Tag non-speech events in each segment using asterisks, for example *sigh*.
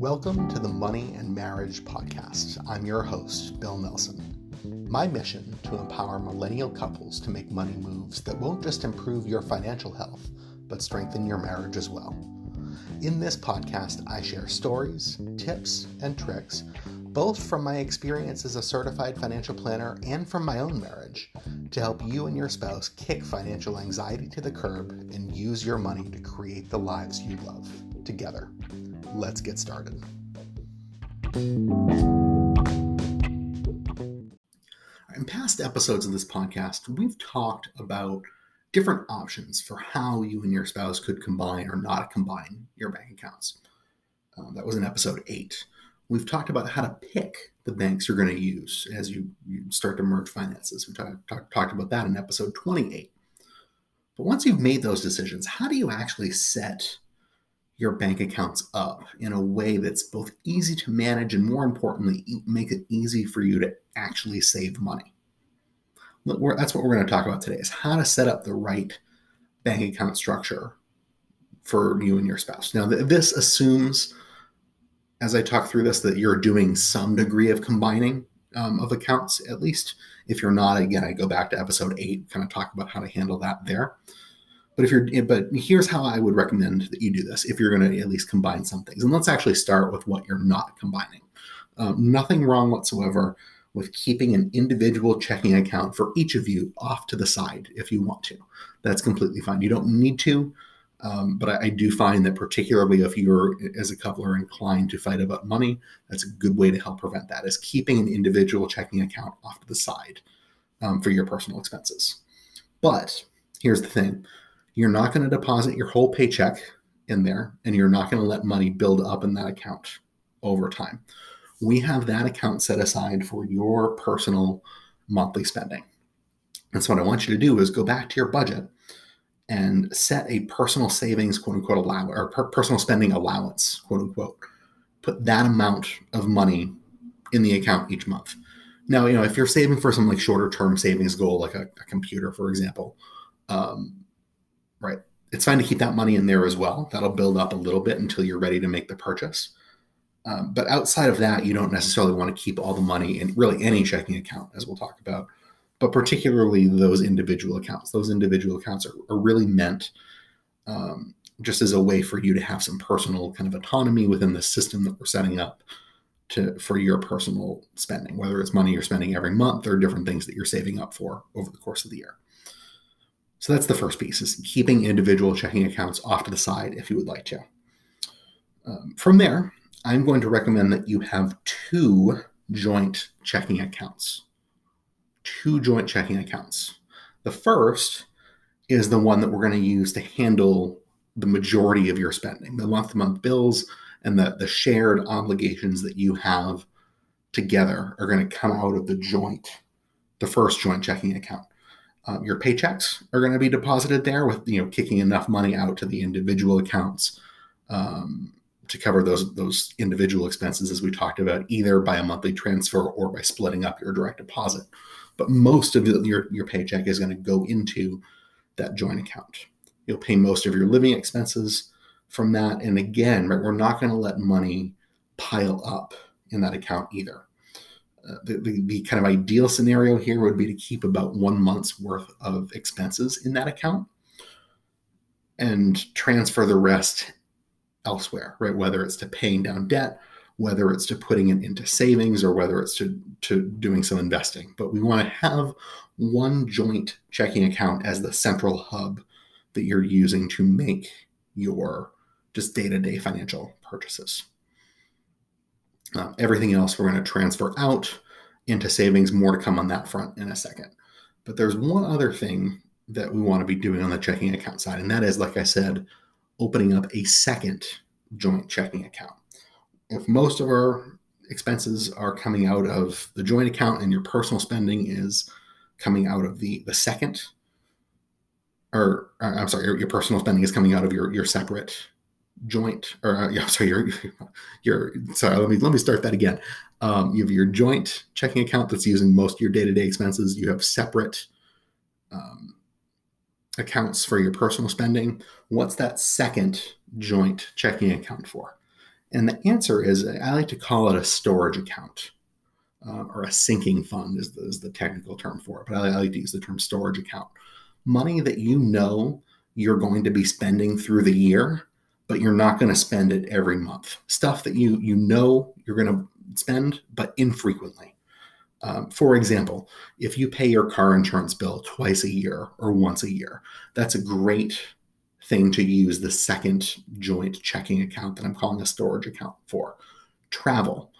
Welcome to the Money and Marriage Podcast. I'm your host, Bill Nelson. My mission to empower millennial couples to make money moves that won't just improve your financial health, but strengthen your marriage as well. In this podcast, I share stories, tips, and tricks, both from my experience as a certified financial planner and from my own marriage, to help you and your spouse kick financial anxiety to the curb and use your money to create the lives you love together. Let's get started. In past episodes of this podcast, we've talked about different options for how you and your spouse could combine or not combine your bank accounts. Um, that was in episode eight. We've talked about how to pick the banks you're going to use as you, you start to merge finances. We talk, talk, talked about that in episode 28. But once you've made those decisions, how do you actually set your bank accounts up in a way that's both easy to manage and more importantly, make it easy for you to actually save money. That's what we're going to talk about today is how to set up the right bank account structure for you and your spouse. Now, this assumes, as I talk through this, that you're doing some degree of combining um, of accounts, at least. If you're not, again, I go back to episode eight, kind of talk about how to handle that there. But if you're, but here's how I would recommend that you do this if you're going to at least combine some things. And let's actually start with what you're not combining. Um, nothing wrong whatsoever with keeping an individual checking account for each of you off to the side if you want to. That's completely fine. You don't need to, um, but I, I, do find that particularly if you're as a couple are inclined to fight about money, that's a good way to help prevent that. Is keeping an individual checking account off to the side um, for your personal expenses. But here's the thing: you're not going to deposit your whole paycheck in there and you're not going to let money build up in that account over time. We have that account set aside for your personal monthly spending. And so, what I want you to do is go back to your budget and set a personal savings, quote unquote, allowance or per- personal spending allowance, quote unquote. Put that amount of money in the account each month. Now, you know, if you're saving for some like shorter term savings goal, like a, a computer, for example, um, right? It's fine to keep that money in there as well. That'll build up a little bit until you're ready to make the purchase. Um, but outside of that, you don't necessarily want to keep all the money in really any checking account, as we'll talk about, but particularly those individual accounts. Those individual accounts are, are really meant um, just as a way for you to have some personal kind of autonomy within the system that we're setting up to for your personal spending, whether it's money you're spending every month or different things that you're saving up for over the course of the year. So that's the first piece is keeping individual checking accounts off to the side if you would like to. Um, from there, I'm going to recommend that you have two joint checking accounts. Two joint checking accounts. The first is the one that we're going to use to handle the majority of your spending, the month to month bills and the, the shared obligations that you have together are going to come out of the joint, the first joint checking account. Um, your paychecks are going to be deposited there with you know kicking enough money out to the individual accounts um, to cover those those individual expenses as we talked about either by a monthly transfer or by splitting up your direct deposit. But most of your your paycheck is going to go into that joint account. You'll pay most of your living expenses from that and again right, we're not going to let money pile up in that account either Uh, the, the, the, kind of ideal scenario here would be to keep about one month's worth of expenses in that account and transfer the rest elsewhere, right? Whether it's to paying down debt, whether it's to putting it into savings, or whether it's to, to doing some investing. But we want to have one joint checking account as the central hub that you're using to make your just day to day financial purchases. Um, everything else we're going to transfer out into savings. More to come on that front in a second. But there's one other thing that we want to be doing on the checking account side, and that is, like I said, opening up a second joint checking account. If most of our expenses are coming out of the joint account and your personal spending is coming out of the the second or, or I'm sorry, your, your, personal spending is coming out of your your separate joint or uh, *laughs* yeah, sorry, your your sorry. Let me let me start that again. Um, you have your joint checking account that's using most of your day to day expenses. You have separate um, accounts for your personal spending. What's that second joint checking account for? And the answer is I like to call it a storage account. Uh, or a sinking fund is the, is the technical term for it, but I, I like to use the term storage account. Money that you know you're going to be spending through the year, but you're not going to spend it every month. Stuff that you you know you're going to spend, but infrequently. Um, for example, if you pay your car insurance bill twice a year or once a year, that's a great thing to use the second joint checking account that I'm calling a storage account for. Travel,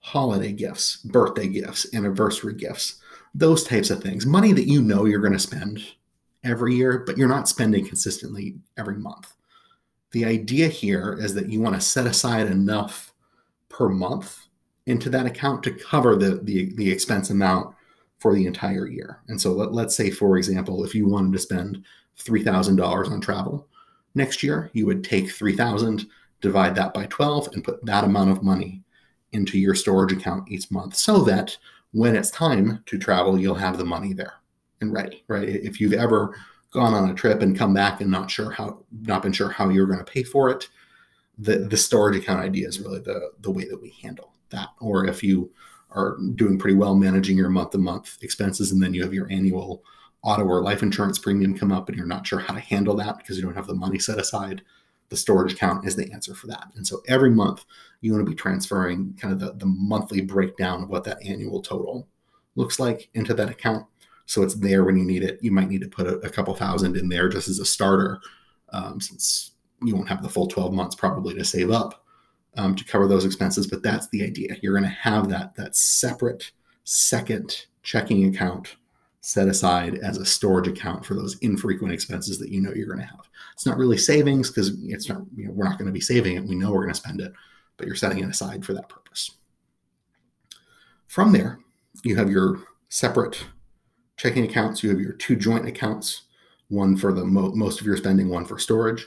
holiday gifts, birthday gifts, anniversary gifts, those types of things. Money that you know you're going to spend every year, but you're not spending consistently every month. The idea here is that you want to set aside enough per month into that account to cover the, the, the expense amount for the entire year. And so let, let's say, for example, if you wanted to spend $3,000 on travel next year, you would take 3,000, divide that by 12, and put that amount of money into your storage account each month so that when it's time to travel, you'll have the money there and ready, right? If you've ever gone on a trip and come back and not sure how, not been sure how you're going to pay for it, the, the storage account idea is really the, the way that we handle that. Or if you are doing pretty well managing your month to month expenses and then you have your annual auto or life insurance premium come up and you're not sure how to handle that because you don't have the money set aside, the storage account is the answer for that. And so every month you want to be transferring kind of the, the monthly breakdown of what that annual total looks like into that account. So it's there when you need it. You might need to put a, a couple thousand in there just as a starter, um, since you won't have the full 12 months probably to save up um, to cover those expenses. But that's the idea. You're going to have that that separate second checking account set aside as a storage account for those infrequent expenses that you know you're going to have. It's not really savings because it's not you know we're not going to be saving it. We know we're going to spend it, but you're setting it aside for that purpose. From there, you have your separate checking accounts. You have your two joint accounts, one for the mo- most of your spending, one for storage.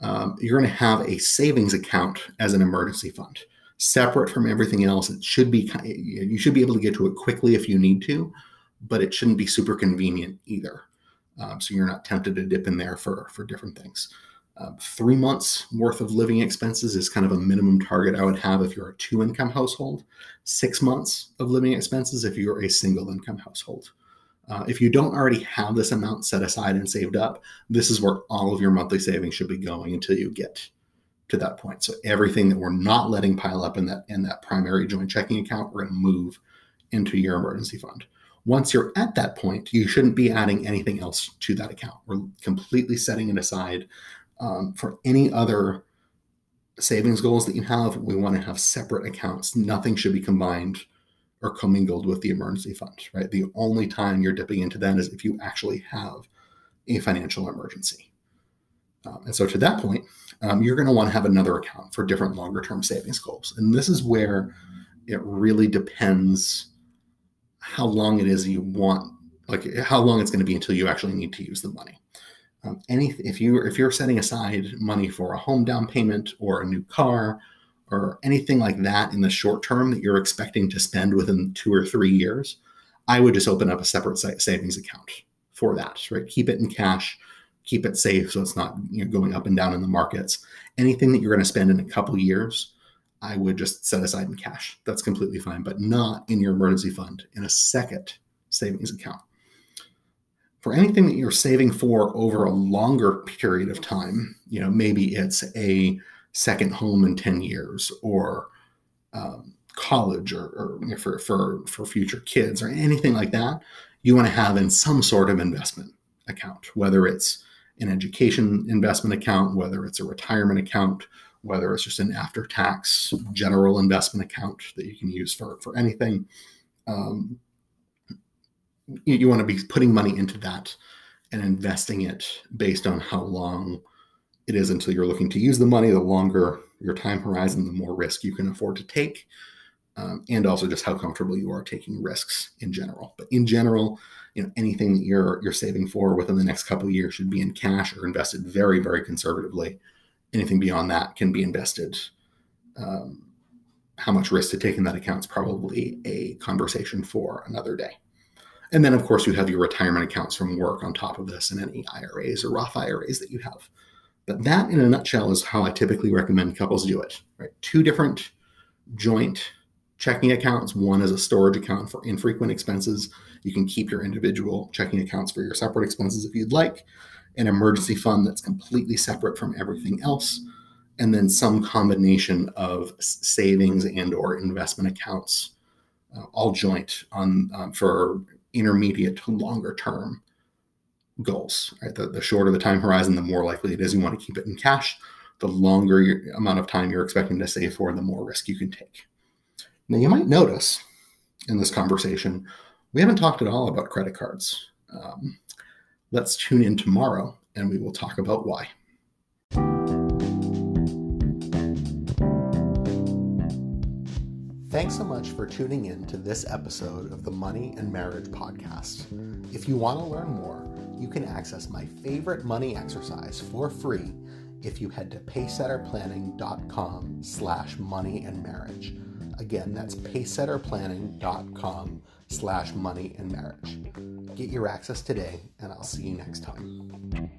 Um, you're going to have a savings account as an emergency fund, separate from everything else. It should be you should be able to get to it quickly if you need to, but it shouldn't be super convenient either. Um, so you're not tempted to dip in there for for different things. Um, three months worth of living expenses is kind of a minimum target I would have if you're a two income household. Six months of living expenses if you're a single income household. Uh, if you don't already have this amount set aside and saved up, this is where all of your monthly savings should be going until you get to that point. So everything that we're not letting pile up in that in that primary joint checking account, we're going to move into your emergency fund. Once you're at that point, you shouldn't be adding anything else to that account. We're completely setting it aside um, for any other savings goals that you have. We want to have separate accounts. Nothing should be combined or commingled with the emergency fund, right? The only time you're dipping into that is if you actually have a financial emergency. Um, and so to that point, um, you're going to want to have another account for different longer term savings goals. And this is where it really depends how long it is you want, like how long it's going to be until you actually need to use the money. Um, any if you if you're setting aside money for a home down payment or a new car or anything like that in the short term that you're expecting to spend within two or three years, I would just open up a separate savings account for that, right? Keep it in cash, keep it safe so it's not you know, going up and down in the markets. Anything that you're going to spend in a couple years, I would just set aside in cash. That's completely fine, but not in your emergency fund in a second savings account. For anything that you're saving for over a longer period of time, you know, maybe it's a second home in 10 years or um, college or, or you know, for, for, for future kids or anything like that, you want to have in some sort of investment account, whether it's an education investment account, whether it's a retirement account, whether it's just an after tax general investment account that you can use for, for anything. Um, you, you want to be putting money into that and investing it based on how long it is until you're looking to use the money. The longer your time horizon, the more risk you can afford to take, um, and also just how comfortable you are taking risks in general. But in general, you know anything that you're you're saving for within the next couple years should be in cash or invested very very conservatively. Anything beyond that can be invested. Um, how much risk to take in that account is probably a conversation for another day. And then, of course, you have your retirement accounts from work on top of this and any IRAs or Roth IRAs that you have But that, in a nutshell, is how I typically recommend couples do it. Right, two different joint checking accounts. One is a storage account for infrequent expenses. You can keep your individual checking accounts for your separate expenses if you'd like. An emergency fund that's completely separate from everything else, and then some combination of savings and or investment accounts, uh, all joint on um, for intermediate to longer term goals. Right, the, the shorter the time horizon, the more likely it is you want to keep it in cash. The longer your, amount of time you're expecting to save for, the more risk you can take. Now, you might notice in this conversation, we haven't talked at all about credit cards. Um, let's tune in tomorrow and we will talk about why. Thanks so much for tuning in to this episode of the Money and Marriage Podcast. If you want to learn more, you can access my favorite money exercise for free if you head to pacesetterplanning.com slash money and marriage. Again, that's pacesetterplanning.com slash money and marriage. Get your access today, and I'll see you next time.